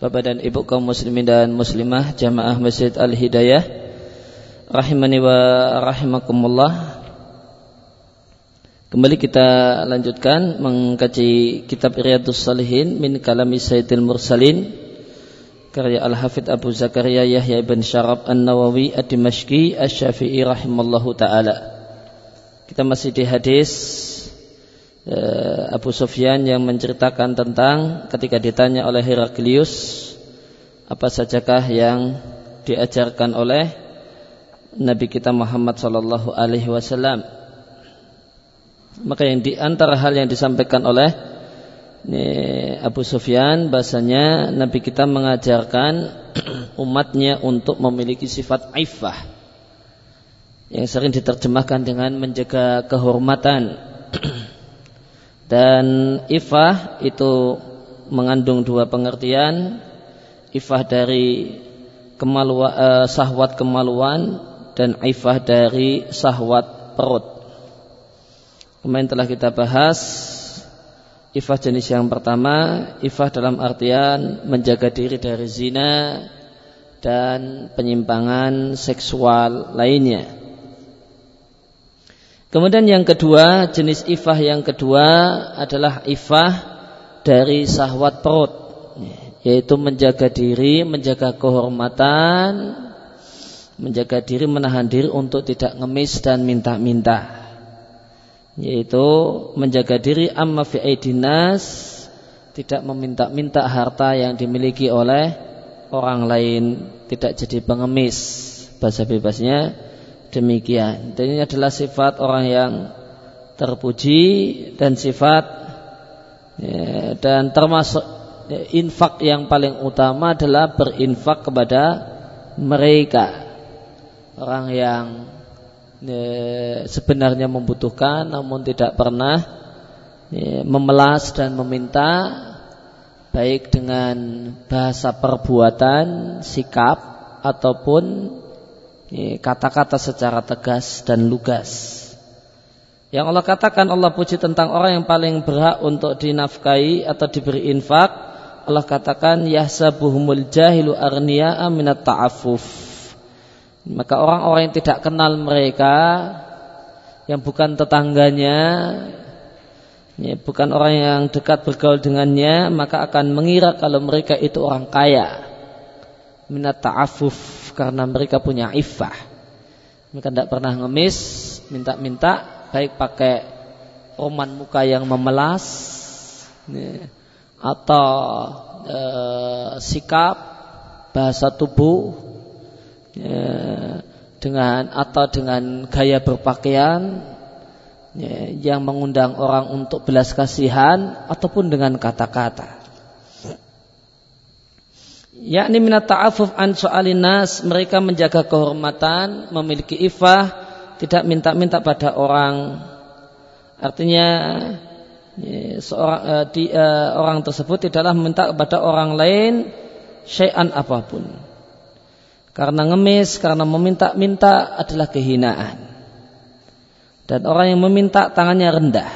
Bapak dan Ibu kaum muslimin dan muslimah jamaah Masjid Al-Hidayah rahimani wa rahimakumullah. Kembali kita lanjutkan mengkaji kitab Riyadhus Salihin min kalami Sayyidil Mursalin karya Al-Hafidh Abu Zakaria Yahya ibn Syarab An-Nawawi Ad-Dimashqi Asy-Syafi'i rahimallahu taala. Kita masih di hadis Abu Sufyan yang menceritakan tentang ketika ditanya oleh Heraklius apa sajakah yang diajarkan oleh Nabi kita Muhammad sallallahu alaihi wasallam. Maka yang di antara hal yang disampaikan oleh Abu Sufyan bahasanya Nabi kita mengajarkan umatnya untuk memiliki sifat iffah yang sering diterjemahkan dengan menjaga kehormatan Dan ifah itu mengandung dua pengertian. Ifah dari kemaluan, eh, sahwat kemaluan dan ifah dari sahwat perut. Kemarin telah kita bahas ifah jenis yang pertama, ifah dalam artian menjaga diri dari zina dan penyimpangan seksual lainnya. Kemudian yang kedua, jenis ifah yang kedua adalah ifah dari sahwat perut, yaitu menjaga diri, menjaga kehormatan, menjaga diri, menahan diri untuk tidak ngemis dan minta-minta. Yaitu menjaga diri amma fi aidinas, tidak meminta-minta harta yang dimiliki oleh orang lain, tidak jadi pengemis. Bahasa bebasnya demikian. Dan ini adalah sifat orang yang terpuji dan sifat ya, dan termasuk ya, infak yang paling utama adalah berinfak kepada mereka orang yang ya, sebenarnya membutuhkan namun tidak pernah ya, memelas dan meminta baik dengan bahasa perbuatan, sikap ataupun kata-kata secara tegas dan lugas. Yang Allah katakan Allah puji tentang orang yang paling berhak untuk dinafkahi atau diberi infak. Allah katakan yahsabuhumul jahilu arniya'a minat ta'afuf. Maka orang-orang yang tidak kenal mereka yang bukan tetangganya ya, bukan orang yang dekat bergaul dengannya maka akan mengira kalau mereka itu orang kaya minat ta'afuf karena mereka punya iffah. Mereka tidak pernah ngemis, minta-minta, baik pakai roman muka yang memelas, atau e, sikap, bahasa tubuh, ya, dengan atau dengan gaya berpakaian ya, yang mengundang orang untuk belas kasihan ataupun dengan kata-kata yakni minat ta'afuf an so'alin nas mereka menjaga kehormatan memiliki ifah tidak minta-minta pada orang. Artinya ya, seorang uh, di, uh, orang tersebut tidaklah meminta kepada orang lain syai'an apa pun. Karena ngemis karena meminta-minta adalah kehinaan. Dan orang yang meminta tangannya rendah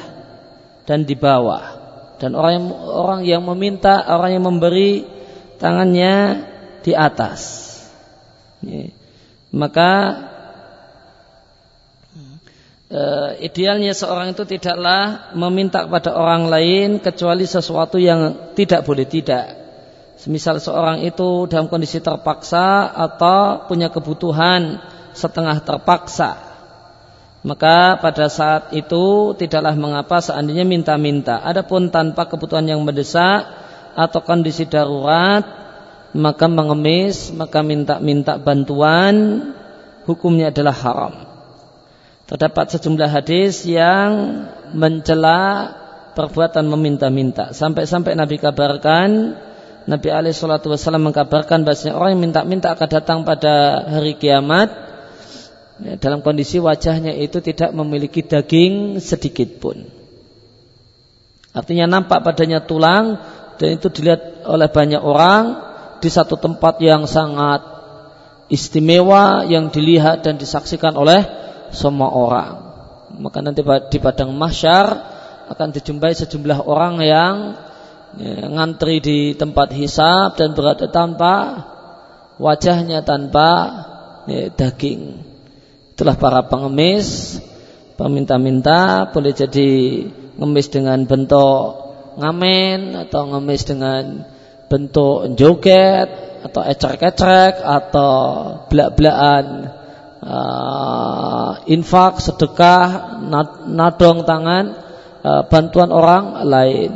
dan di bawah. Dan orang yang orang yang meminta orang yang memberi tangannya di atas. Maka e, idealnya seorang itu tidaklah meminta kepada orang lain kecuali sesuatu yang tidak boleh tidak. Semisal seorang itu dalam kondisi terpaksa atau punya kebutuhan setengah terpaksa. Maka pada saat itu tidaklah mengapa seandainya minta-minta. Adapun tanpa kebutuhan yang mendesak atau kondisi darurat maka mengemis maka minta-minta bantuan hukumnya adalah haram terdapat sejumlah hadis yang mencela perbuatan meminta-minta sampai-sampai Nabi kabarkan Nabi alaihi salatu wasallam mengkabarkan bahasanya orang yang minta-minta akan datang pada hari kiamat ya, dalam kondisi wajahnya itu tidak memiliki daging sedikit pun. Artinya nampak padanya tulang dan itu dilihat oleh banyak orang di satu tempat yang sangat istimewa yang dilihat dan disaksikan oleh semua orang. Maka nanti di padang mahsyar akan dijumpai sejumlah orang yang ya, ngantri di tempat hisab dan berada tanpa wajahnya tanpa ya, daging. Itulah para pengemis, peminta-minta boleh jadi ngemis dengan bentuk ngamen atau ngemis dengan bentuk joget atau ecrek-ecrek atau belak-belakan uh, infak, sedekah, nadong tangan, uh, bantuan orang lain.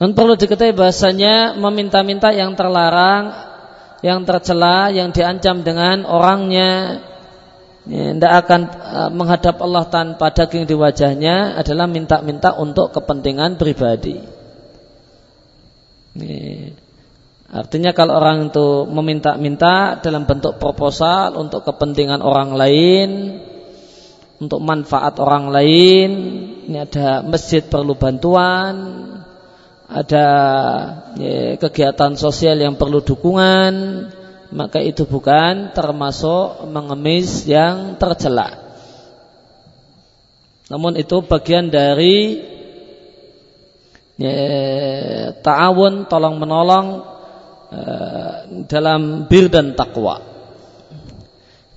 Dan perlu diketahui bahasanya meminta-minta yang terlarang, yang tercela, yang diancam dengan orangnya tidak ya, akan uh, menghadap Allah tanpa daging di wajahnya adalah minta-minta untuk kepentingan pribadi. Ini. Artinya kalau orang itu meminta-minta dalam bentuk proposal untuk kepentingan orang lain, untuk manfaat orang lain, ini ada masjid perlu bantuan, ada ya, kegiatan sosial yang perlu dukungan, maka itu bukan termasuk mengemis yang tercela. Namun itu bagian dari ya, ta'awun tolong menolong uh, dalam bir dan takwa.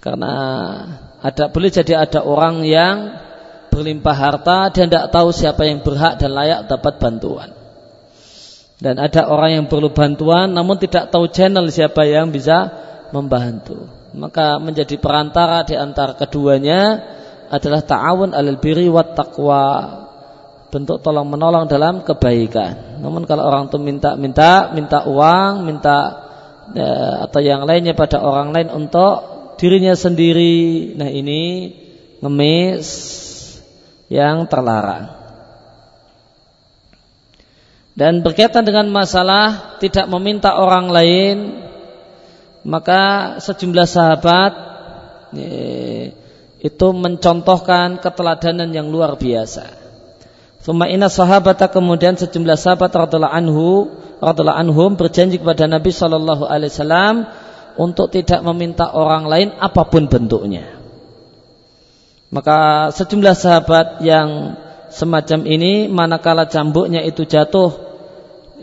Karena ada boleh jadi ada orang yang berlimpah harta dan tidak tahu siapa yang berhak dan layak dapat bantuan dan ada orang yang perlu bantuan namun tidak tahu channel siapa yang bisa membantu. Maka menjadi perantara di antara keduanya adalah ta'awun alal biri wat taqwa. Bentuk tolong menolong dalam kebaikan. Namun kalau orang itu minta-minta, minta uang, minta ya, atau yang lainnya pada orang lain untuk dirinya sendiri. Nah ini ngemis yang terlarang. Dan berkaitan dengan masalah tidak meminta orang lain, maka sejumlah sahabat itu mencontohkan keteladanan yang luar biasa. Suma inna sahabat kemudian sejumlah sahabat radhiallahu anhu radhiallahu anhum berjanji kepada Nabi Shallallahu Alaihi Wasallam untuk tidak meminta orang lain apa pun bentuknya. Maka sejumlah sahabat yang semacam ini manakala cambuknya itu jatuh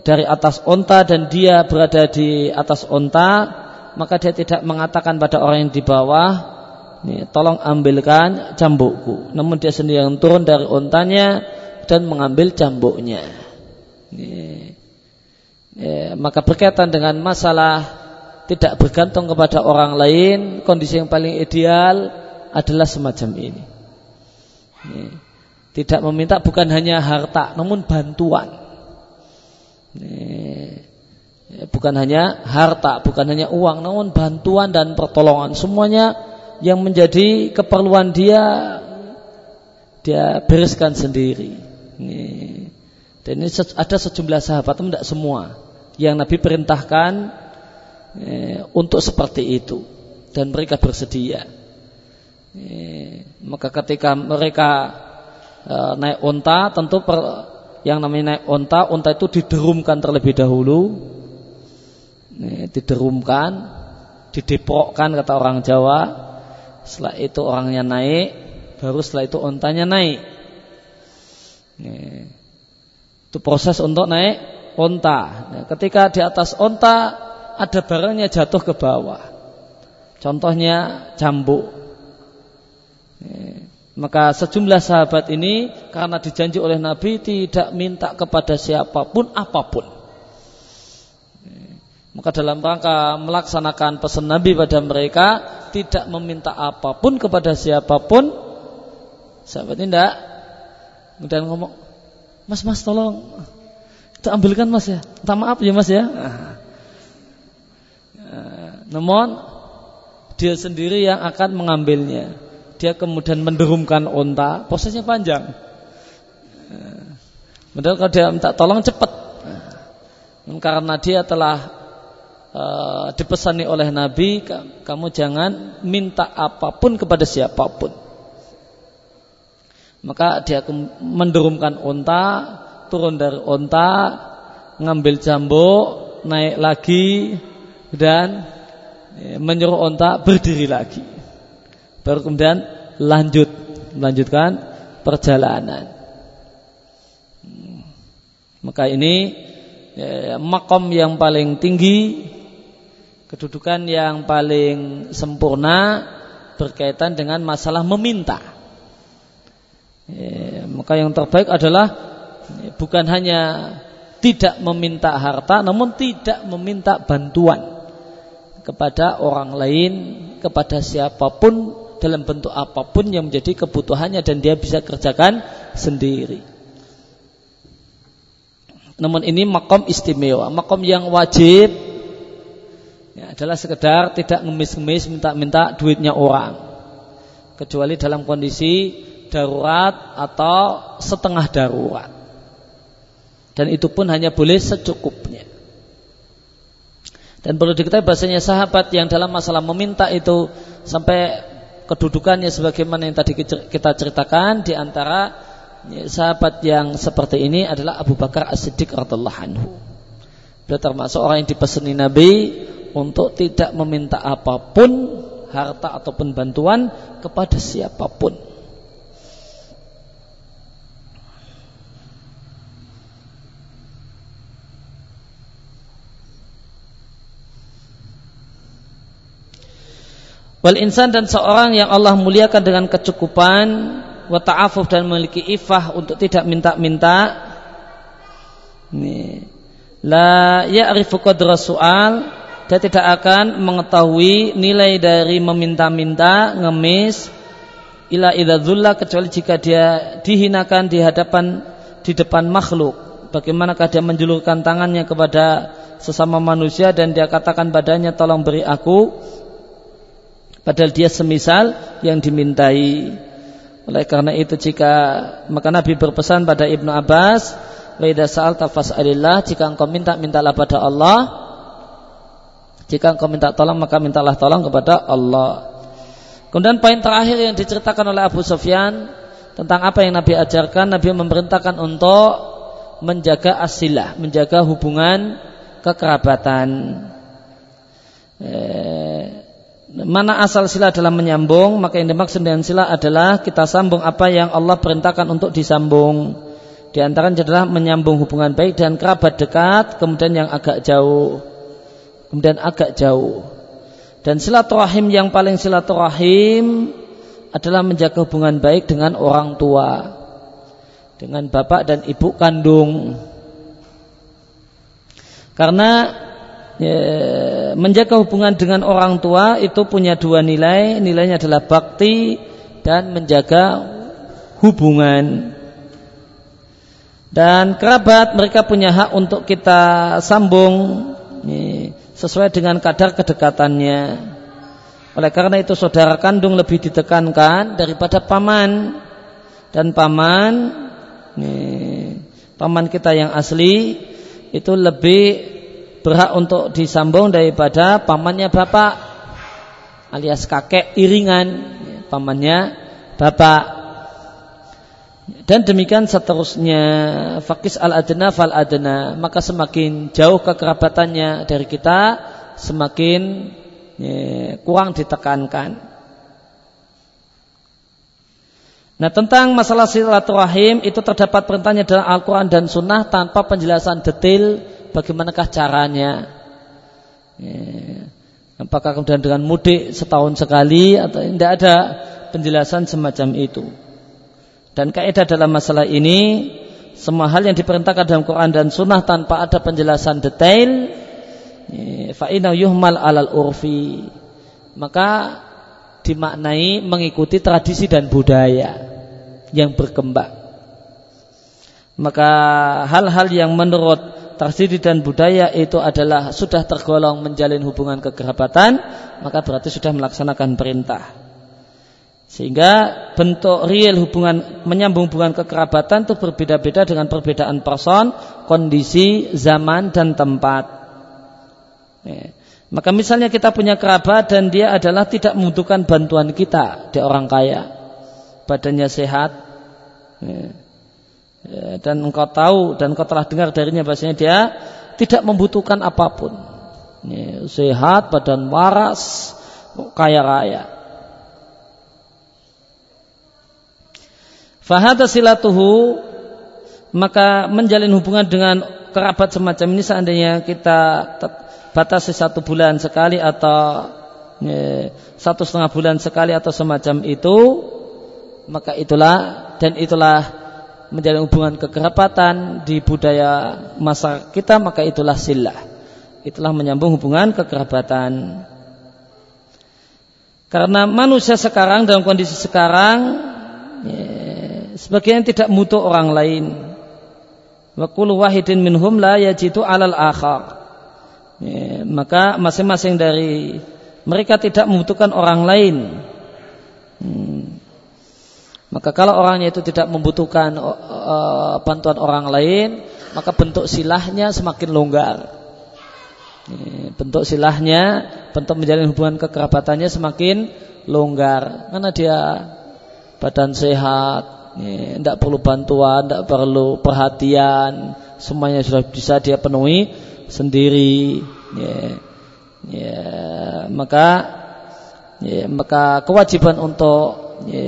dari atas onta dan dia berada di atas onta maka dia tidak mengatakan pada orang yang di bawah tolong ambilkan cambukku namun dia sendiri yang turun dari ontanya dan mengambil cambuknya ya, maka berkaitan dengan masalah tidak bergantung kepada orang lain kondisi yang paling ideal adalah semacam ini. Tidak meminta bukan hanya harta, namun bantuan. Ya, bukan hanya harta, bukan hanya uang, namun bantuan dan pertolongan. Semuanya yang menjadi keperluan dia, dia bereskan sendiri. Dan ini ada sejumlah sahabat, tidak semua, yang Nabi perintahkan untuk seperti itu. Dan mereka bersedia. Maka ketika mereka naik onta tentu per, yang namanya naik onta onta itu diderumkan terlebih dahulu. Nih, diderumkan dideprokkan kata orang Jawa. Setelah itu orangnya naik baru setelah itu ontanya naik. Nih, itu proses untuk naik onta. Nah, ketika di atas onta ada barangnya jatuh ke bawah. Contohnya Nih, maka sejumlah sahabat ini karena dijanji oleh Nabi tidak minta kepada siapa pun apa pun. Maka dalam rangka melaksanakan pesan Nabi pada mereka tidak meminta apa pun kepada siapa pun. Sahabat ini tidak kemudian ngomong, Mas Mas tolong kita ambilkan Mas ya. Minta maaf ya Mas ya. Namun dia sendiri yang akan mengambilnya dia kemudian menderumkan onta, prosesnya panjang. Padahal kalau dia minta tolong cepat. karena dia telah uh, dipesani oleh Nabi kamu jangan minta apa pun kepada siapa pun maka dia mendurumkan onta turun dari onta ngambil jambu naik lagi dan ya, menyuruh onta berdiri lagi baru kemudian lanjut melanjutkan perjalanan hmm. maka ini ya, makom yang paling tinggi kedudukan yang paling sempurna berkaitan dengan masalah meminta ya, maka yang terbaik adalah ya, bukan hanya tidak meminta harta namun tidak meminta bantuan kepada orang lain kepada siapa pun dalam bentuk apa pun yang menjadi kebutuhannya dan dia bisa kerjakan sendiri. Namun ini makom istimewa, makom yang wajib ya, adalah sekedar tidak ngemis-ngemis minta-minta duitnya orang. Kecuali dalam kondisi darurat atau setengah darurat. Dan itu pun hanya boleh secukupnya. Dan perlu diketahui bahasanya sahabat yang dalam masalah meminta itu sampai kedudukannya sebagaimana yang tadi kita ceritakan di antara sahabat yang seperti ini adalah Abu Bakar As-Siddiq radhiallahu anhu. Beliau termasuk orang yang dipeseni Nabi untuk tidak meminta apa pun harta ataupun bantuan kepada siapa pun. Wal insan dan seorang yang Allah muliakan dengan kecukupan wa ta'afuf dan memiliki ifah untuk tidak minta-minta. La ya'rifu qadra su'al dia tidak akan mengetahui nilai dari meminta-minta ngemis ila idza kecuali jika dia dihinakan di hadapan di depan makhluk. Bagaimanakah dia menjulurkan tangannya kepada sesama manusia dan dia katakan badannya tolong beri aku padahal dia semisal yang dimintai oleh karena itu jika maka Nabi berpesan pada Ibnu Abbas, "Wa idza sa'alta fas'alillah," jika engkau minta mintalah pada Allah. Jika engkau minta tolong maka mintalah tolong kepada Allah. Kemudian poin terakhir yang diceritakan oleh Abu Sufyan tentang apa yang Nabi ajarkan, Nabi memerintahkan untuk menjaga asilah, menjaga hubungan kekerabatan. Eh, Mana asal sila dalam menyambung Maka yang dimaksud dengan sila adalah Kita sambung apa yang Allah perintahkan untuk disambung. Di antara adalah menyambung hubungan baik dan kerabat dekat Kemudian yang agak jauh. Kemudian agak jauh. Dan silaturahim yang paling silaturahim Adalah menjaga hubungan baik dengan orang tua. Dengan bapak dan ibu kandung. Karena menjaga hubungan dengan orang tua itu punya dua nilai. Nilainya adalah bakti dan menjaga hubungan. Dan kerabat mereka punya hak untuk kita sambung ya, sesuai dengan kadar kedekatannya. Oleh karena itu saudara kandung lebih ditekankan daripada paman dan paman ya, paman kita yang asli itu lebih berhak untuk disambung daripada pamannya bapak alias kakek iringan pamannya bapak. Dan demikian seterusnya fakis al adna fal adna maka semakin jauh kekerabatannya dari kita semakin ya, kurang ditekankan. Nah tentang masalah silaturahim itu terdapat perintahnya dalam Al-Quran dan Sunnah tanpa penjelasan detail bagaimanakah caranya? Ya. Apakah kemudian dengan mudik setahun sekali atau tidak ada penjelasan semacam itu. Dan kaidah dalam masalah ini semua hal yang diperintahkan dalam Quran dan Sunnah tanpa ada penjelasan detail, ya, fa'inau yuhmal alal urfi, maka dimaknai mengikuti tradisi dan budaya yang berkembang. Maka hal-hal yang menurut tarsidi dan budaya itu adalah sudah tergolong menjalin hubungan kekerabatan, maka berarti sudah melaksanakan perintah. Sehingga bentuk real hubungan menyambung hubungan kekerabatan itu berbeda-beda dengan perbedaan person, kondisi, zaman dan tempat. Maka misalnya kita punya kerabat dan dia adalah tidak membutuhkan bantuan kita, dia orang kaya, badannya sehat. Ya, dan engkau tahu dan engkau telah dengar darinya bahasanya dia tidak membutuhkan apa pun, sehat, badan waras, kaya raya. Fahada silatuhu maka menjalin hubungan dengan kerabat semacam ini seandainya kita batasi satu bulan sekali atau satu setengah bulan sekali atau semacam itu maka itulah dan itulah menjalin hubungan kekerabatan di budaya masa kita maka itulah silah itulah menyambung hubungan kekerabatan karena manusia sekarang dalam kondisi sekarang ya, sebagian tidak mutu orang lain. Wa kullu wahidin minhum la yajidu 'alal akhar. Ya, maka masing-masing dari mereka tidak membutuhkan orang lain. Hmm. Maka kalau orangnya itu tidak membutuhkan uh, bantuan orang lain, maka bentuk silahnya semakin longgar. Bentuk silahnya, bentuk menjalin hubungan kekerabatannya semakin longgar karena dia badan sehat, tidak perlu bantuan, tidak perlu perhatian, semuanya sudah bisa dia penuhi sendiri. Ya, ya, maka ya, maka kewajiban untuk ya,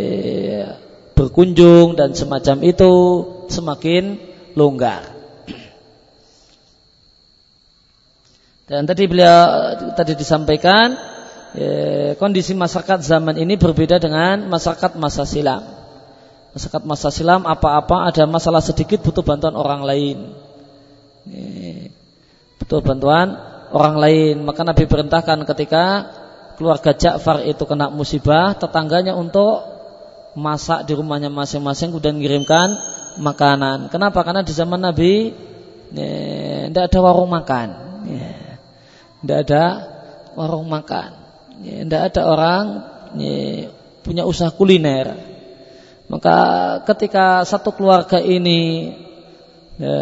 berkunjung dan semacam itu semakin longgar. Dan tadi beliau tadi disampaikan ya, kondisi masyarakat zaman ini berbeda dengan masyarakat masa silam. Masyarakat masa silam apa-apa ada masalah sedikit butuh bantuan orang lain. Butuh bantuan orang lain. Maka Nabi perintahkan ketika keluarga Ja'far itu kena musibah, tetangganya untuk masak di rumahnya masing-masing kemudian mengirimkan makanan. Kenapa? Karena di zaman Nabi tidak ada warung makan. Tidak ada warung makan. Tidak ada orang punya usaha kuliner. Maka ketika satu keluarga ini ya,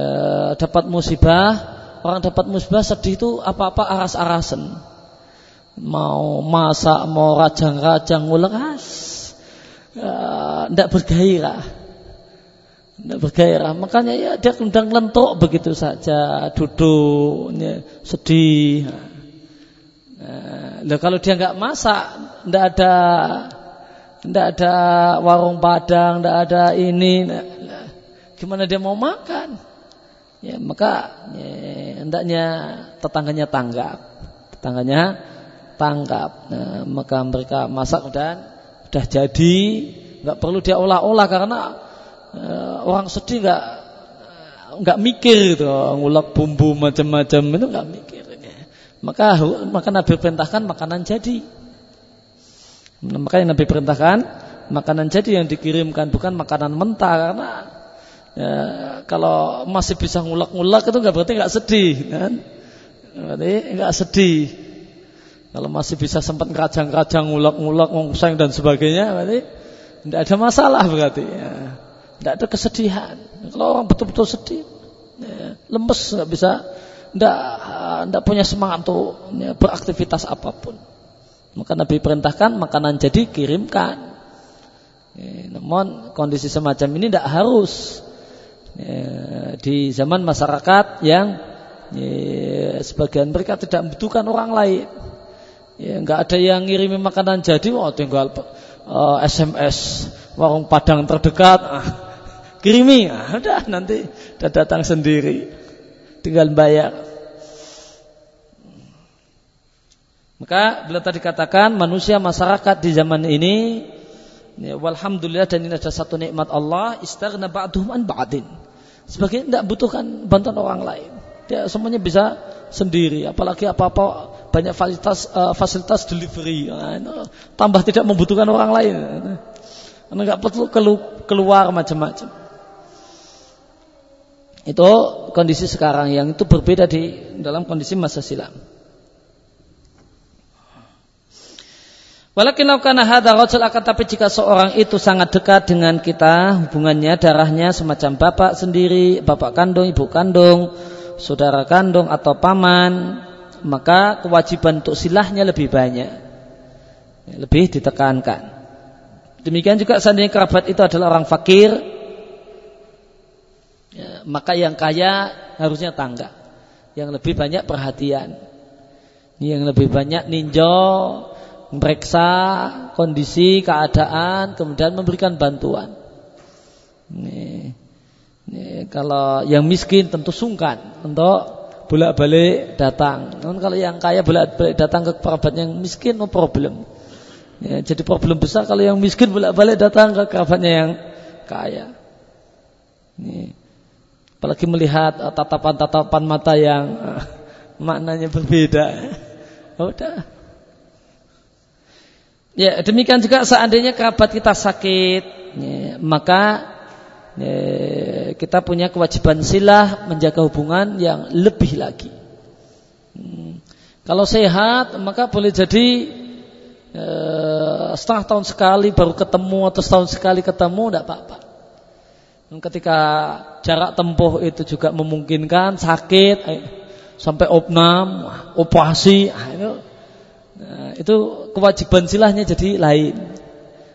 dapat musibah, orang dapat musibah sedih itu apa-apa aras-arasan. Mau masak, mau rajang-rajang, nguleras. Tidak bergairah. Tidak bergairah. Makanya ya dia undang lentok begitu saja, duduk, ya, sedih. Nah, kalau dia nggak masak, tidak ada tidak ada warung padang, tidak ada ini. Gimana dia mau makan? Ya, maka ya, hendaknya tetangganya tanggap. Tetangganya tanggap. Nah, maka mereka masak dan sudah jadi, nggak perlu dia olah-olah karena uh, orang sedih nggak nggak mikir gitu, ngulek bumbu macam-macam itu nggak mikir. Maka maka Nabi perintahkan makanan jadi. Makanya Nabi perintahkan makanan jadi yang dikirimkan bukan makanan mentah karena ya, kalau masih bisa ngulak-ngulak itu nggak berarti nggak sedih kan? Berarti nggak sedih. Kalau masih bisa sempat kerajang-kerajang ngulak-ngulak ngusang dan sebagainya berarti tidak ada masalah berarti ya. Tidak ada kesedihan. Kalau orang betul-betul sedih, ya, lemes nggak bisa, tidak tidak punya semangat untuk ya, beraktivitas apa pun. Maka Nabi perintahkan makanan jadi kirimkan. Ya, namun kondisi semacam ini tidak harus ya, di zaman masyarakat yang ya, sebagian mereka tidak membutuhkan orang lain. Ya, nggak ada yang ngirimi makanan jadi, oh tinggal uh, eh, SMS warung Padang terdekat, ah, kirimi, ah, udah nanti udah datang sendiri, tinggal bayar. Maka beliau tadi katakan manusia masyarakat di zaman ini ya, walhamdulillah dan ini ada satu nikmat Allah istaghna ba'duhum an ba'din. Sebagian tidak butuhkan bantuan orang lain. Dia semuanya bisa sendiri, apalagi apa-apa banyak fasilitas uh, fasilitas delivery. Nah, tambah tidak membutuhkan orang lain. Karena nggak perlu keluar macam-macam. Itu kondisi sekarang yang itu berbeda di dalam kondisi masa silam. Walakin kana hadza rajul akan tapi jika seorang itu sangat dekat dengan kita, hubungannya darahnya semacam bapak sendiri, bapak kandung, ibu kandung, saudara kandung atau paman, maka kewajiban untuk silahnya lebih banyak. Lebih ditekankan. Demikian juga seandainya kerabat itu adalah orang fakir, ya, maka yang kaya harusnya tangga. Yang lebih banyak perhatian. Yang lebih banyak ninjau, memeriksa kondisi, keadaan, kemudian memberikan bantuan. Ini, ini, kalau yang miskin tentu sungkan untuk bolak-balik datang. Namun kalau yang kaya bolak-balik datang ke kerabat yang miskin, no problem. Ya, jadi problem besar kalau yang miskin bolak-balik datang ke kerabatnya yang kaya. Ini, apalagi melihat tatapan-tatapan mata yang uh, maknanya berbeda. Udah, Ya, demikian juga seandainya kerabat kita sakit, ya, maka ya, kita punya kewajiban silah menjaga hubungan yang lebih lagi. Hmm. Kalau sehat, maka boleh jadi ya, setengah tahun sekali baru ketemu atau setahun sekali ketemu, tidak apa-apa. Ketika jarak tempuh itu juga memungkinkan, sakit, eh, sampai opnam, operasi, ah, itu Nah, itu kewajiban silahnya jadi lain.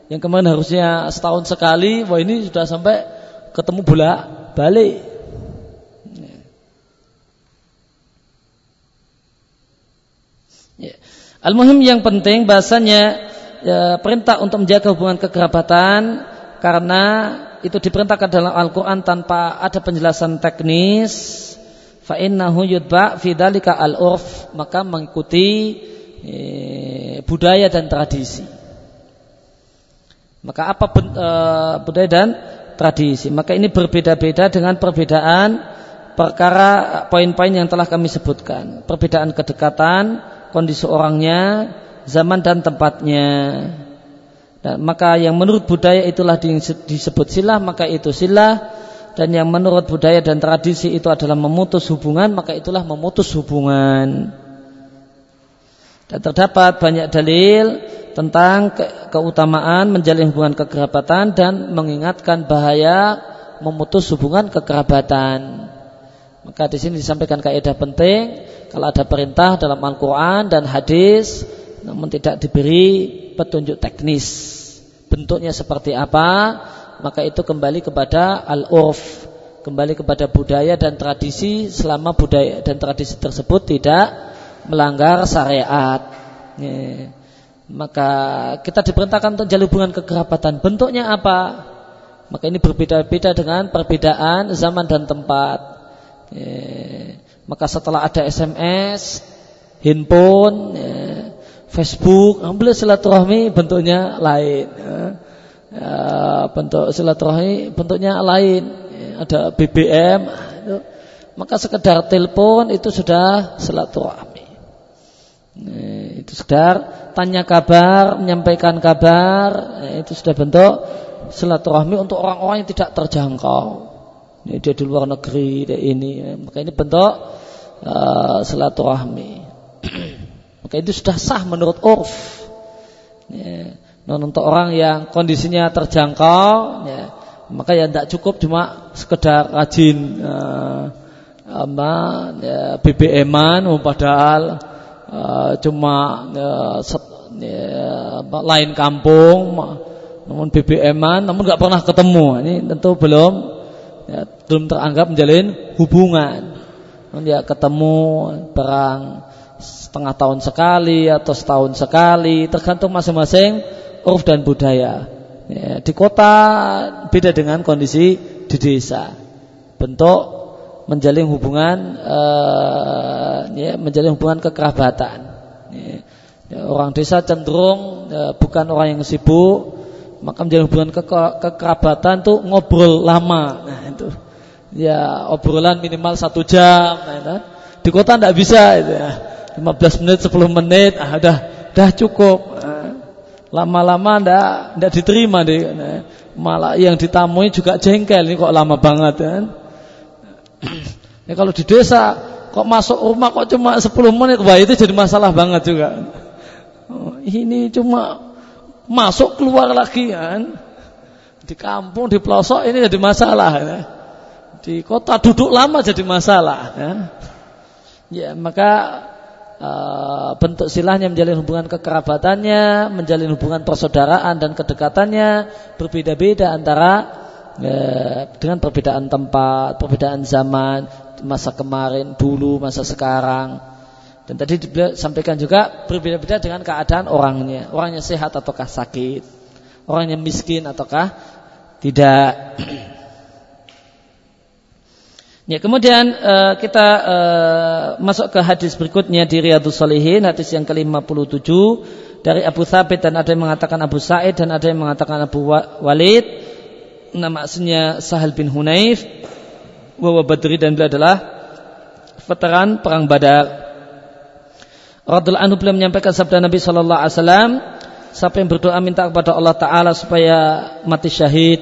Yang kemarin harusnya setahun sekali, wah ini sudah sampai ketemu bolak balik. Ya. Al-Muhim yang penting bahasanya ya, perintah untuk menjaga hubungan kekerabatan karena itu diperintahkan dalam Al-Quran tanpa ada penjelasan teknis fa innahu yudba fi al-urf maka mengikuti Eh, budaya dan tradisi. Maka apa eh, budaya dan tradisi? Maka ini berbeda-beda dengan perbedaan perkara poin-poin yang telah kami sebutkan. Perbedaan kedekatan, kondisi orangnya, zaman dan tempatnya. Dan maka yang menurut budaya itulah disebut silah, maka itu silah. Dan yang menurut budaya dan tradisi itu adalah memutus hubungan, maka itulah memutus hubungan. Dan terdapat banyak dalil tentang ke keutamaan menjalin hubungan kekerabatan dan mengingatkan bahaya memutus hubungan kekerabatan. Maka di sini disampaikan kaidah penting kalau ada perintah dalam Al-Qur'an dan hadis namun tidak diberi petunjuk teknis bentuknya seperti apa maka itu kembali kepada al-urf kembali kepada budaya dan tradisi selama budaya dan tradisi tersebut tidak melanggar syariat. Ya. Maka kita diperintahkan untuk jalur hubungan kekerabatan. Bentuknya apa? Maka ini berbeda-beda dengan perbedaan zaman dan tempat. Ya. Maka setelah ada SMS, handphone, ya, Facebook, ambil silaturahmi bentuknya lain. Ya. Ya, bentuk silaturahmi bentuknya lain. Ada BBM, maka sekedar telepon itu sudah silaturahmi. Eh, itu sekedar tanya kabar, menyampaikan kabar, eh, itu sudah bentuk silaturahmi untuk orang-orang yang tidak terjangkau. Ini dia di luar negeri, dia ini, eh, maka ini bentuk uh, silaturahmi. maka itu sudah sah menurut urf. Ya. Non untuk orang yang kondisinya terjangkau, ya, maka ya tidak cukup cuma sekedar rajin uh, apa, ya, BBM-an, padahal uh, cuma uh, set, uh, lain kampung, namun BBM-an, namun nggak pernah ketemu. Ini tentu belum ya, belum teranggap menjalin hubungan. Namun ya ketemu perang setengah tahun sekali atau setahun sekali, tergantung masing-masing uruf dan budaya. Ya, di kota beda dengan kondisi di desa. Bentuk menjalin hubungan uh, ya, menjalin hubungan kekerabatan. Ya. Ya, orang desa cenderung ya, bukan orang yang sibuk, maka menjalin hubungan ke kekerabatan tuh ngobrol lama. Nah, itu ya obrolan minimal satu jam. Nah, itu. Di kota tidak bisa, itu ya. 15 menit, 10 menit, ah, udah, udah cukup. Nah, lama-lama ndak ndak diterima deh. Nah, malah yang ditamui juga jengkel ini kok lama banget kan. Ya kalau di desa kok masuk rumah kok cuma 10 menit, wah itu jadi masalah banget juga. Oh, ini cuma masuk keluar lagi kan. Di kampung, di pelosok ini jadi masalah. Ya. Di kota duduk lama jadi masalah. Ya, ya maka uh, bentuk silahnya menjalin hubungan kekerabatannya, menjalin hubungan persaudaraan dan kedekatannya berbeda-beda antara uh, dengan perbedaan tempat, perbedaan zaman, masa kemarin, dulu, masa sekarang. Dan tadi sampaikan juga berbeda-beda dengan keadaan orangnya. Orangnya sehat ataukah sakit. Orangnya miskin ataukah tidak. Ya, kemudian uh, kita uh, masuk ke hadis berikutnya di Riyadhus Salihin, hadis yang ke-57 dari Abu Thabit dan ada yang mengatakan Abu Sa'id dan ada yang mengatakan Abu Walid. Nama aslinya Sahal bin Hunayf. Wa Badri dan beliau adalah veteran perang Badar. Radul anhu beliau menyampaikan sabda Nabi sallallahu alaihi wasallam, siapa yang berdoa minta kepada Allah taala supaya mati syahid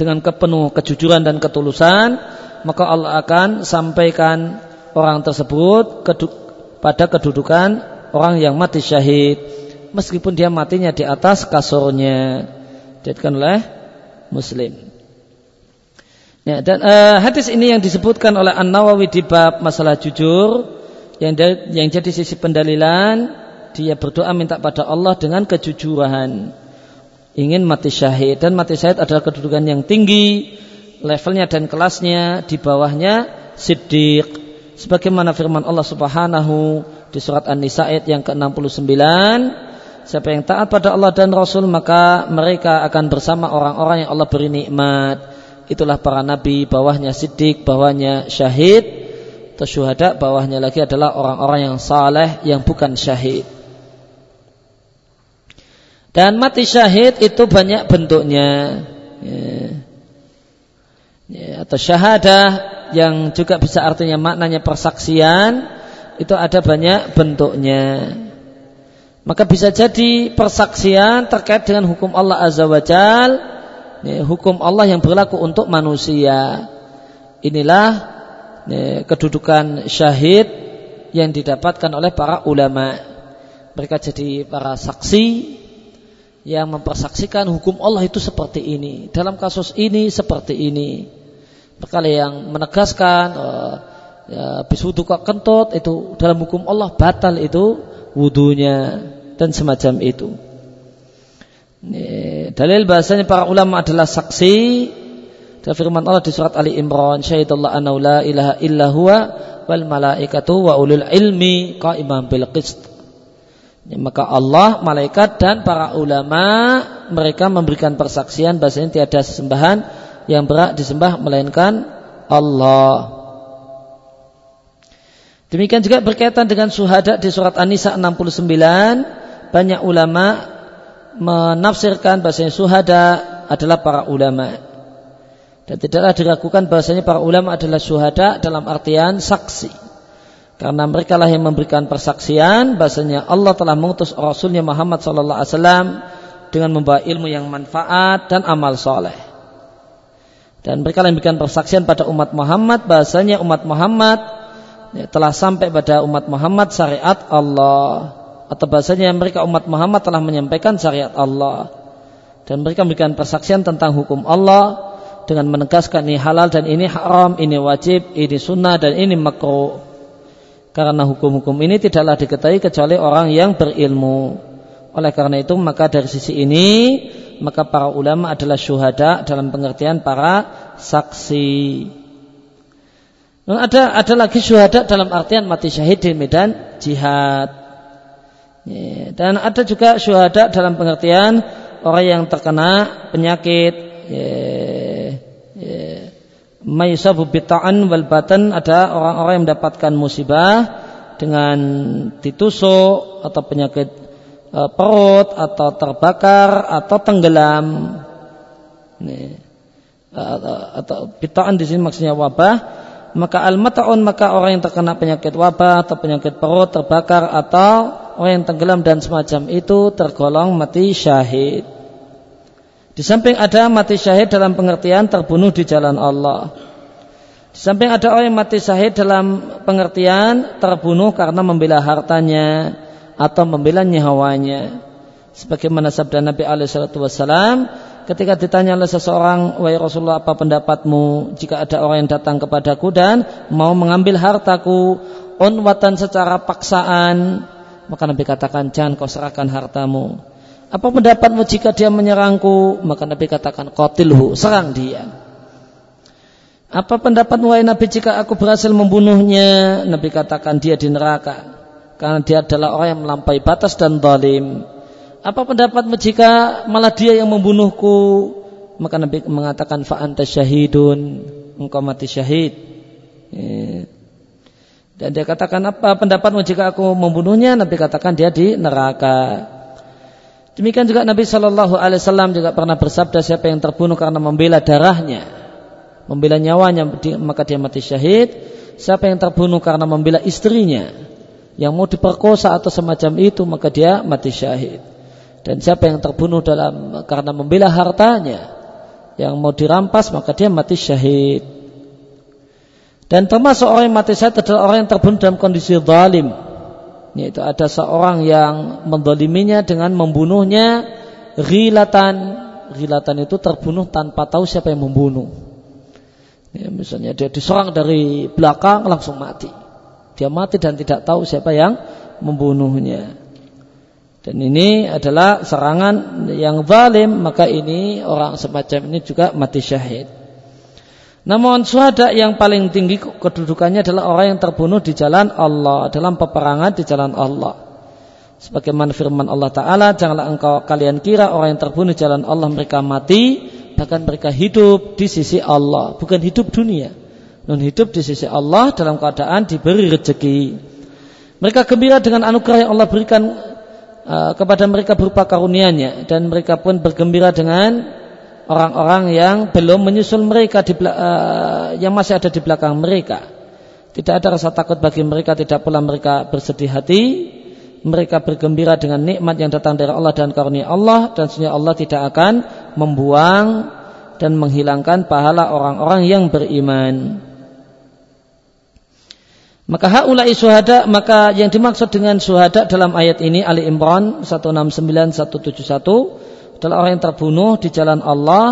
dengan kepenuh kejujuran dan ketulusan, maka Allah akan sampaikan orang tersebut pada kedudukan orang yang mati syahid meskipun dia matinya di atas kasurnya dikatakan oleh Muslim. Ya, dan uh, hadis ini yang disebutkan oleh An Nawawi di bab masalah jujur yang yang jadi sisi pendalilan dia berdoa minta pada Allah dengan kejujuran. Ingin mati syahid dan mati syahid adalah kedudukan yang tinggi levelnya dan kelasnya di bawahnya siddiq. Sebagaimana firman Allah Subhanahu di surat An-Nisa ayat yang ke-69 siapa yang taat pada Allah dan Rasul maka mereka akan bersama orang-orang yang Allah beri nikmat itulah para nabi bawahnya siddiq bawahnya syahid. Atau syuhada bawahnya lagi adalah orang-orang yang saleh yang bukan syahid. Dan mati syahid itu banyak bentuknya. Ya. Ya, atau syahadah yang juga bisa artinya maknanya persaksian itu ada banyak bentuknya. Maka bisa jadi persaksian terkait dengan hukum Allah Azza wa Jal, ya, hukum Allah yang berlaku untuk manusia. Inilah ya, kedudukan syahid yang didapatkan oleh para ulama. Mereka jadi para saksi yang mempersaksikan hukum Allah itu seperti ini. Dalam kasus ini seperti ini perkara yang menegaskan uh, ya, habis wudhu kok kentut itu dalam hukum Allah batal itu wudhunya dan semacam itu. Dalil bahasanya para ulama adalah saksi dari firman Allah di surat Ali Imran syahidallah anna la ilaha illa huwa wal malaikatu wa ulul ilmi qaimam bil qist ya, maka Allah, malaikat dan para ulama mereka memberikan persaksian bahasanya tiada sesembahan yang berhak disembah melainkan Allah. Demikian juga berkaitan dengan suhada di surat An-Nisa 69 banyak ulama menafsirkan bahasanya suhada adalah para ulama. Dan tidaklah diragukan bahasanya para ulama adalah suhada dalam artian saksi. Karena mereka lah yang memberikan persaksian bahasanya Allah telah mengutus Rasulnya Muhammad sallallahu alaihi wasallam dengan membawa ilmu yang manfaat dan amal soleh. Dan mereka yang memberikan persaksian pada umat Muhammad bahasanya umat Muhammad ya, telah sampai pada umat Muhammad syariat Allah atau bahasanya mereka umat Muhammad telah menyampaikan syariat Allah dan mereka memberikan persaksian tentang hukum Allah dengan menegaskan ini halal dan ini haram, ini wajib, ini sunnah dan ini makruh. Karena hukum-hukum ini tidaklah diketahui kecuali orang yang berilmu. Oleh karena itu maka dari sisi ini maka para ulama adalah syuhada dalam pengertian para saksi. Dan ada ada lagi syuhada dalam artian mati syahid di medan jihad. Ya, dan ada juga syuhada dalam pengertian orang yang terkena penyakit ya, ya, mayusabu bita'an wal batan ada orang-orang yang mendapatkan musibah dengan ditusuk atau penyakit e, perut atau terbakar atau tenggelam. Ini, atau bitaan di sini maksudnya wabah. Maka al mataun maka orang yang terkena penyakit wabah atau penyakit perut terbakar atau orang yang tenggelam dan semacam itu tergolong mati syahid. Di samping ada mati syahid dalam pengertian terbunuh di jalan Allah. Di samping ada orang yang mati syahid dalam pengertian terbunuh karena membela hartanya, atau membela nyawanya. sebagaimana sabda Nabi alaihi salatu wasallam ketika ditanya oleh seseorang wahai Rasulullah apa pendapatmu jika ada orang yang datang kepadaku dan mau mengambil hartaku unwatan secara paksaan maka Nabi katakan jangan kau serahkan hartamu apa pendapatmu jika dia menyerangku maka Nabi katakan qatilhu serang dia apa pendapat wahai Nabi jika aku berhasil membunuhnya? Nabi katakan dia di neraka. Karena dia adalah orang yang melampaui batas dan zalim. Apa pendapatmu jika malah dia yang membunuhku? Maka Nabi mengatakan fa'anta syahidun. Engkau mati syahid. Dan dia katakan apa pendapatmu jika aku membunuhnya? Nabi katakan dia di neraka. Demikian juga Nabi Shallallahu Alaihi Wasallam juga pernah bersabda siapa yang terbunuh karena membela darahnya membela nyawanya maka dia mati syahid. Siapa yang terbunuh karena membela istrinya yang mau diperkosa atau semacam itu maka dia mati syahid. Dan siapa yang terbunuh dalam karena membela hartanya yang mau dirampas maka dia mati syahid. Dan termasuk orang yang mati syahid adalah orang yang terbunuh dalam kondisi zalim. Yaitu ada seorang yang mendoliminya dengan membunuhnya rilatan. Rilatan itu terbunuh tanpa tahu siapa yang membunuh. Ya, misalnya dia diserang dari belakang langsung mati. Dia mati dan tidak tahu siapa yang membunuhnya. Dan ini adalah serangan yang zalim, maka ini orang semacam ini juga mati syahid. Namun suhada yang paling tinggi kedudukannya adalah orang yang terbunuh di jalan Allah, dalam peperangan di jalan Allah. Sebagaimana firman Allah Ta'ala, janganlah engkau kalian kira orang yang terbunuh di jalan Allah mereka mati, bahkan mereka hidup di sisi Allah, bukan hidup dunia. Non hidup di sisi Allah dalam keadaan diberi rezeki. Mereka gembira dengan anugerah yang Allah berikan uh, kepada mereka berupa karunia-Nya dan mereka pun bergembira dengan orang-orang yang belum menyusul mereka di, uh, yang masih ada di belakang mereka. Tidak ada rasa takut bagi mereka, tidak pula mereka bersedih hati. Mereka bergembira dengan nikmat yang datang dari Allah dan karunia Allah dan sebenarnya Allah tidak akan membuang dan menghilangkan pahala orang-orang yang beriman. Maka haulai syuhada, maka yang dimaksud dengan syuhada dalam ayat ini Ali Imran 169 171 adalah orang yang terbunuh di jalan Allah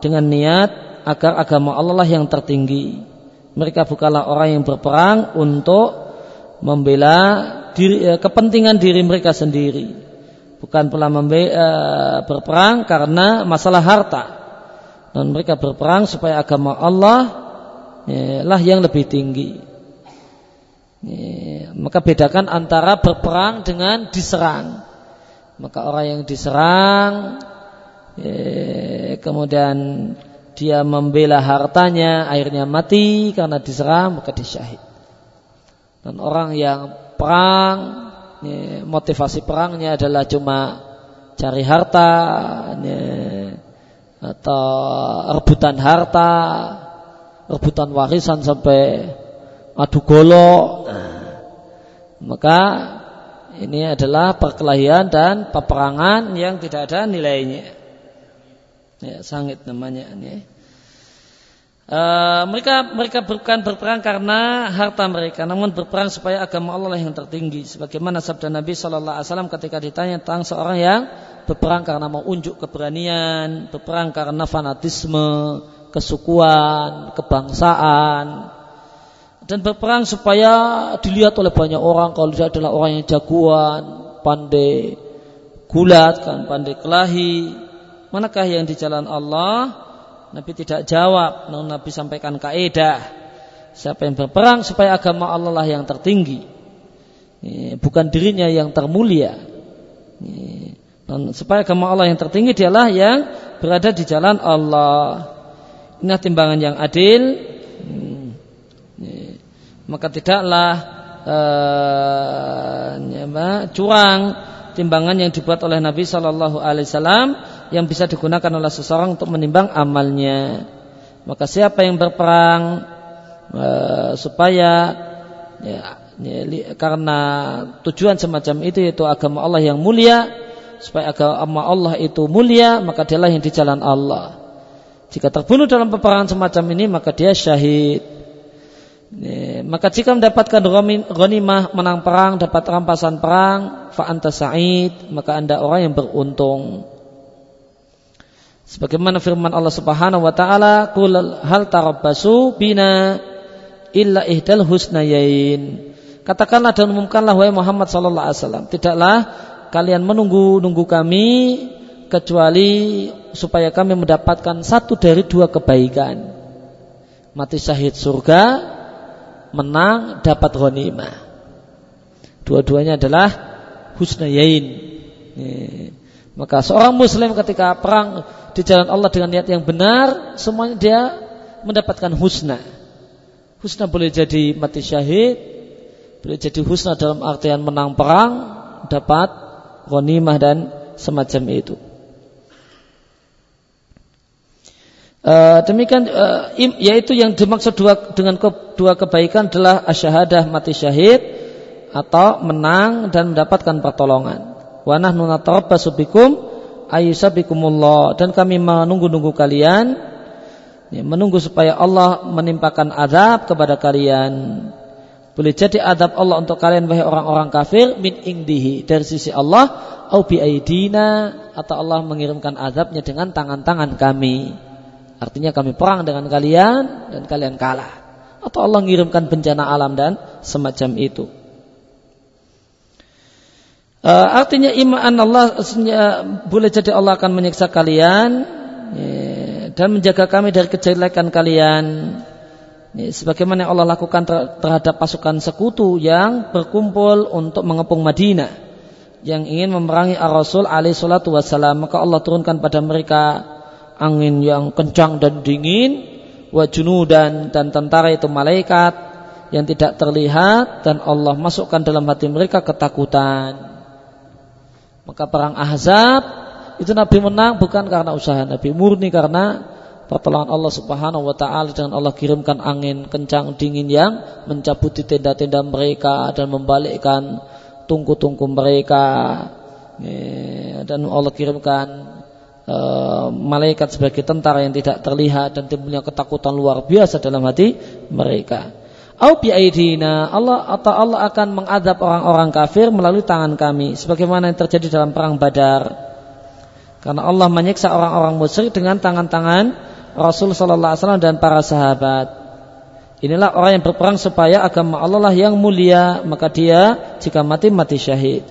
dengan niat agar agama Allah yang tertinggi. Mereka bukanlah orang yang berperang untuk membela diri, eh, kepentingan diri mereka sendiri bukan pula membe, uh, berperang karena masalah harta. Dan mereka berperang supaya agama Allah ya, lah yang lebih tinggi. Ya, maka bedakan antara berperang dengan diserang. Maka orang yang diserang, ya, kemudian dia membela hartanya, akhirnya mati karena diserang, maka disyahid. Dan orang yang perang ini, motivasi perangnya adalah cuma cari harta ini, atau rebutan harta, rebutan warisan sampai adu golo. Nah, maka ini adalah perkelahian dan peperangan yang tidak ada nilainya. Ya, sangit namanya ini. Uh, mereka mereka bukan berperang karena harta mereka, namun berperang supaya agama Allah yang tertinggi. Sebagaimana sabda Nabi Shallallahu Alaihi Wasallam ketika ditanya tentang seorang yang berperang karena mau unjuk keberanian, berperang karena fanatisme, kesukuan, kebangsaan, dan berperang supaya dilihat oleh banyak orang kalau dia adalah orang yang jagoan, pandai gulat, kan pandai kelahi. Manakah yang di jalan Allah? Nabi tidak jawab, namun Nabi sampaikan kaidah. Siapa yang berperang supaya agama Allah lah yang tertinggi. Bukan dirinya yang termulia. Dan supaya agama Allah yang tertinggi dialah yang berada di jalan Allah. Ini timbangan yang adil. Maka tidaklah uh, curang timbangan yang dibuat oleh Nabi Shallallahu Alaihi Wasallam yang bisa digunakan oleh seseorang untuk menimbang amalnya. Maka siapa yang berperang e, supaya ya, ya, karena tujuan semacam itu yaitu agama Allah yang mulia, supaya agama Allah itu mulia, maka dialah yang di jalan Allah. Jika terbunuh dalam peperangan semacam ini, maka dia syahid. Maka jika mendapatkan ghanimah menang perang, dapat rampasan perang, fa anta sa'id, maka Anda orang yang beruntung. Sebagaimana firman Allah Subhanahu wa taala, "Qul hal tarabbasu bina illa ihdal husnayain." Katakanlah dan umumkanlah wahai Muhammad sallallahu alaihi wasallam, tidaklah kalian menunggu-nunggu kami kecuali supaya kami mendapatkan satu dari dua kebaikan. Mati syahid surga menang dapat ghanimah. Dua-duanya adalah husnayain. Maka seorang muslim ketika perang di jalan Allah dengan niat yang benar, semuanya dia mendapatkan husna. Husna boleh jadi mati syahid, boleh jadi husna dalam artian menang perang, dapat ghanimah dan semacam itu. Uh, demikian uh, yaitu yang dimaksud dua dengan ke, dua kebaikan adalah asyahadah mati syahid atau menang dan mendapatkan pertolongan. Wa nahnu natarabbasu bikum ayyusabikumullah dan kami menunggu-nunggu kalian ya, menunggu supaya Allah menimpakan azab kepada kalian. Boleh jadi azab Allah untuk kalian wahai orang-orang kafir min indihi dari sisi Allah au bi atau Allah mengirimkan azabnya dengan tangan-tangan kami. Artinya kami perang dengan kalian dan kalian kalah. Atau Allah mengirimkan bencana alam dan semacam itu. Uh, artinya iman Allah boleh jadi Allah akan menyiksa kalian ya, dan menjaga kami dari kejelekan kalian. Ya, sebagaimana yang Allah lakukan terhadap pasukan sekutu yang berkumpul untuk mengepung Madinah yang ingin memerangi Ar-Rasul alaihi salatu wassalam maka Allah turunkan pada mereka angin yang kencang dan dingin wajunu dan dan tentara itu malaikat yang tidak terlihat dan Allah masukkan dalam hati mereka ketakutan. Maka perang Ahzab itu Nabi menang bukan karena usaha Nabi murni karena pertolongan Allah Subhanahu wa taala dengan Allah kirimkan angin kencang dingin yang mencabuti tenda-tenda mereka dan membalikkan tungku-tungku mereka. Dan Allah kirimkan e, malaikat sebagai tentara yang tidak terlihat dan timbulnya ketakutan luar biasa dalam hati mereka. Au Allah atau Allah akan mengadab orang-orang kafir melalui tangan kami sebagaimana yang terjadi dalam perang Badar. Karena Allah menyiksa orang-orang musyrik dengan tangan-tangan Rasul sallallahu alaihi wasallam dan para sahabat. Inilah orang yang berperang supaya agama Allah lah yang mulia, maka dia jika mati mati syahid.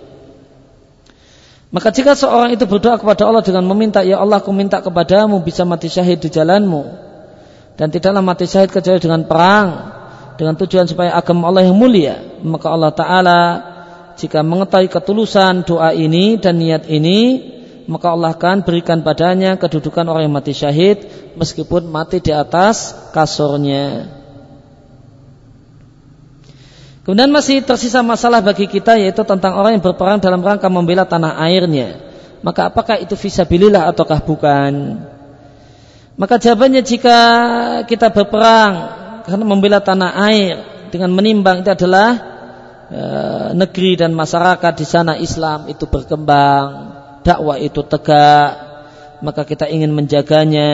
Maka jika seorang itu berdoa kepada Allah dengan meminta, Ya Allah aku minta kepadamu bisa mati syahid di jalanmu. Dan tidaklah mati syahid kecuali dengan perang. Dengan tujuan supaya agama Allah yang mulia. Maka Allah Ta'ala jika mengetahui ketulusan doa ini dan niat ini, maka Allah akan berikan padanya kedudukan orang yang mati syahid meskipun mati di atas kasurnya. Kemudian masih tersisa masalah bagi kita yaitu tentang orang yang berperang dalam rangka membela tanah airnya. Maka apakah itu visabilillah ataukah bukan? Maka jawabannya jika kita berperang karena membela tanah air dengan menimbang itu adalah e, negeri dan masyarakat di sana Islam itu berkembang, dakwah itu tegak, maka kita ingin menjaganya.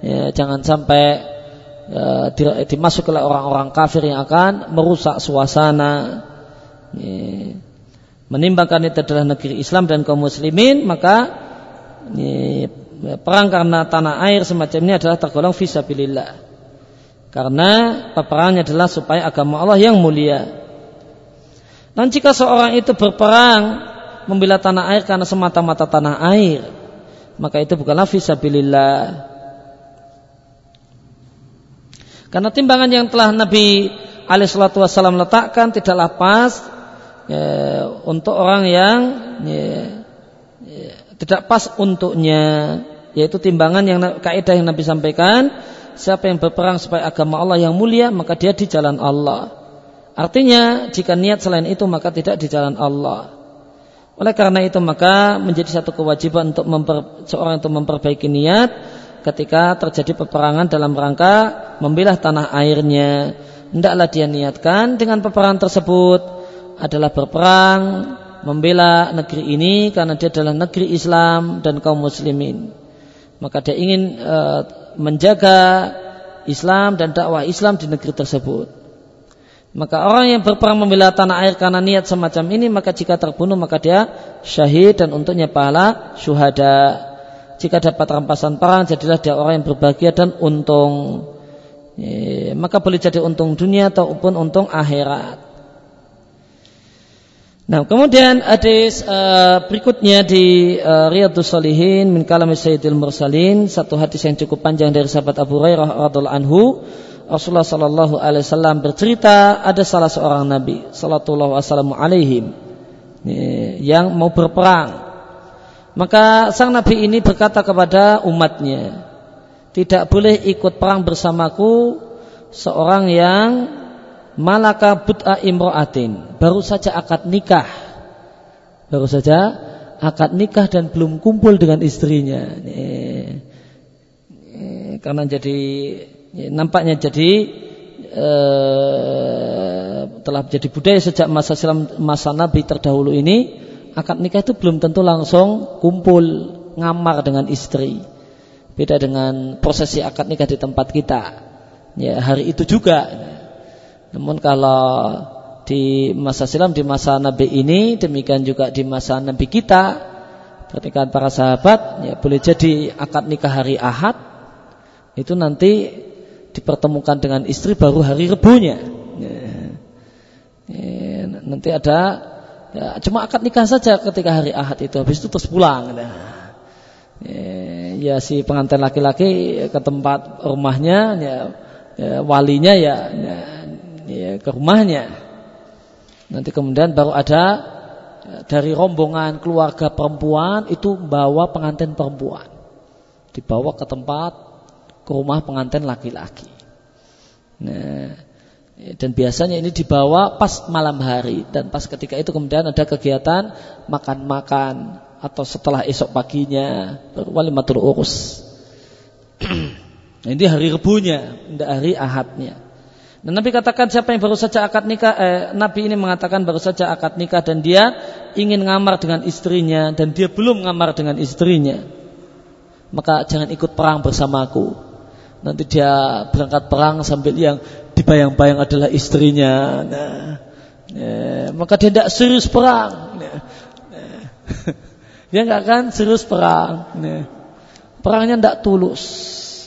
Ya, jangan sampai Ya, dimasuk oleh orang-orang kafir yang akan merusak suasana. Menimbangkan itu adalah negeri Islam dan kaum muslimin, maka perang karena tanah air semacam ini adalah tergolong visabilillah. Karena peperangnya adalah supaya agama Allah yang mulia. Dan jika seorang itu berperang membela tanah air karena semata-mata tanah air, maka itu bukanlah visabilillah. Karena timbangan yang telah Nabi alaihissalatu wassalam letakkan tidaklah pas ya, untuk orang yang ya, ya, tidak pas untuknya yaitu timbangan yang kaidah yang Nabi sampaikan siapa yang berperang supaya agama Allah yang mulia maka dia di jalan Allah. Artinya jika niat selain itu maka tidak di jalan Allah. Oleh karena itu maka menjadi satu kewajiban untuk memper, seorang untuk memperbaiki niat ketika terjadi peperangan dalam rangka membelah tanah airnya. Hendaklah dia niatkan dengan peperangan tersebut adalah berperang membela negeri ini karena dia adalah negeri Islam dan kaum muslimin. Maka dia ingin e, menjaga Islam dan dakwah Islam di negeri tersebut. Maka orang yang berperang membela tanah air karena niat semacam ini maka jika terbunuh maka dia syahid dan untuknya pahala syuhada. Jika dapat rampasan perang jadilah dia orang yang berbahagia dan untung. Maka boleh jadi untung dunia ataupun untung akhirat. Nah, kemudian hadis uh, berikutnya di uh, Riyadhus Shalihin min kalam Sayyidil Mursalin, satu hadis yang cukup panjang dari sahabat Abu Hurairah radhiallahu anhu. Rasulullah sallallahu alaihi wasallam bercerita ada salah seorang nabi sallallahu wasallam alaihim yang mau berperang. Maka sang nabi ini berkata kepada umatnya, tidak boleh ikut perang bersamaku seorang yang malaka but'a imro'atin baru saja akad nikah. Baru saja akad nikah dan belum kumpul dengan istrinya. Karena jadi nampaknya jadi eh, telah menjadi budaya sejak masa Islam masa Nabi terdahulu ini akad nikah itu belum tentu langsung kumpul ngamar dengan istri beda dengan prosesi akad nikah di tempat kita ya hari itu juga namun kalau di masa silam, di masa Nabi ini, demikian juga di masa Nabi kita, pernikahan para sahabat, ya boleh jadi akad nikah hari Ahad, itu nanti dipertemukan dengan istri baru hari rebunya. Ya. Ya, nanti ada ya, cuma akad nikah saja ketika hari Ahad itu habis itu terus pulang. Ya, ya si pengantin laki-laki ke tempat rumahnya, ya, ya walinya ya, ya ya, ke rumahnya. Nanti kemudian baru ada ya, dari rombongan keluarga perempuan itu bawa pengantin perempuan. Dibawa ke tempat ke rumah pengantin laki-laki. Nah, dan biasanya ini dibawa pas malam hari dan pas ketika itu kemudian ada kegiatan makan-makan atau setelah esok paginya baru walimatul urus. Ini hari rebunya, tidak hari ahadnya. Dan Nabi katakan siapa yang baru saja akad nikah, eh, Nabi ini mengatakan baru saja akad nikah dan dia ingin ngamar dengan istrinya dan dia belum ngamar dengan istrinya. Maka jangan ikut perang bersamaku. Nanti dia berangkat perang sambil yang dibayang-bayang adalah istrinya. Nah, ya, maka dia tidak serius perang. Nah, nah. dia nggak akan serius perang. Nah, perangnya tidak tulus.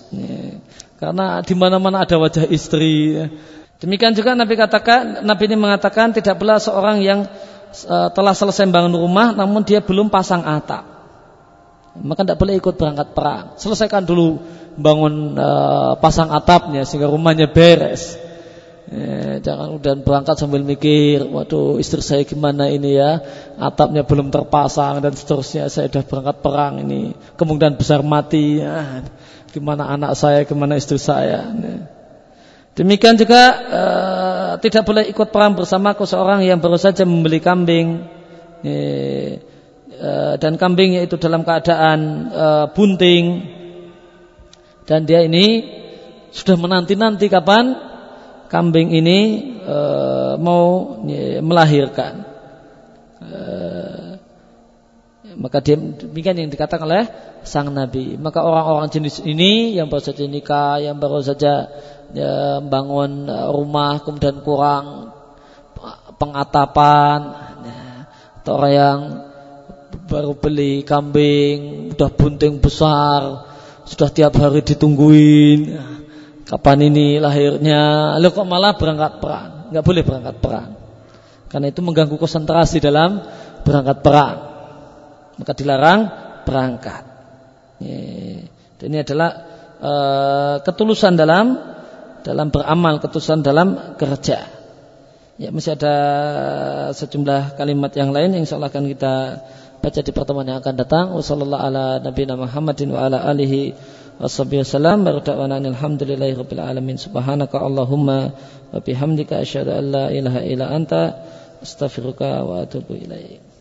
Nah, karena di mana-mana ada wajah istri. Demikian juga Nabi katakan, Nabi ini mengatakan tidak pula seorang yang uh, telah selesai bangun rumah namun dia belum pasang atap. Maka tidak boleh ikut berangkat perang. Selesaikan dulu bangun uh, pasang atapnya sehingga rumahnya beres. Eh, jangan udah berangkat sambil mikir, waduh istri saya gimana ini ya, atapnya belum terpasang dan seterusnya. Saya sudah berangkat perang ini, kemungkinan besar mati. Ya gimana anak saya, gimana istri saya. Demikian juga uh, tidak boleh ikut perang bersama seorang yang baru saja membeli kambing uh, dan kambingnya itu dalam keadaan uh, bunting dan dia ini sudah menanti-nanti kapan kambing ini uh, mau melahirkan. Uh, maka dia demikian yang dikatakan oleh sang nabi. Maka orang-orang jenis ini yang baru saja nikah, yang baru saja ya, bangun rumah kemudian kurang pengatapan, ya, atau orang yang baru beli kambing, sudah bunting besar, sudah tiap hari ditungguin. Kapan ini lahirnya? Lalu kok malah berangkat perang? Enggak boleh berangkat perang. Karena itu mengganggu konsentrasi dalam berangkat perang. Maka dilarang berangkat. Dan ini adalah uh, ketulusan dalam dalam beramal, ketulusan dalam kerja. Ya masih ada sejumlah kalimat yang lain yang insyaallah akan kita baca di pertemuan yang akan datang. Wassallallahu ala nabiyina Muhammadin wa ala alihi wasallam. Barakallahu alhamdulillahirabbil alamin. Subhanaka Allahumma wa bihamdika astaghfiruka wa.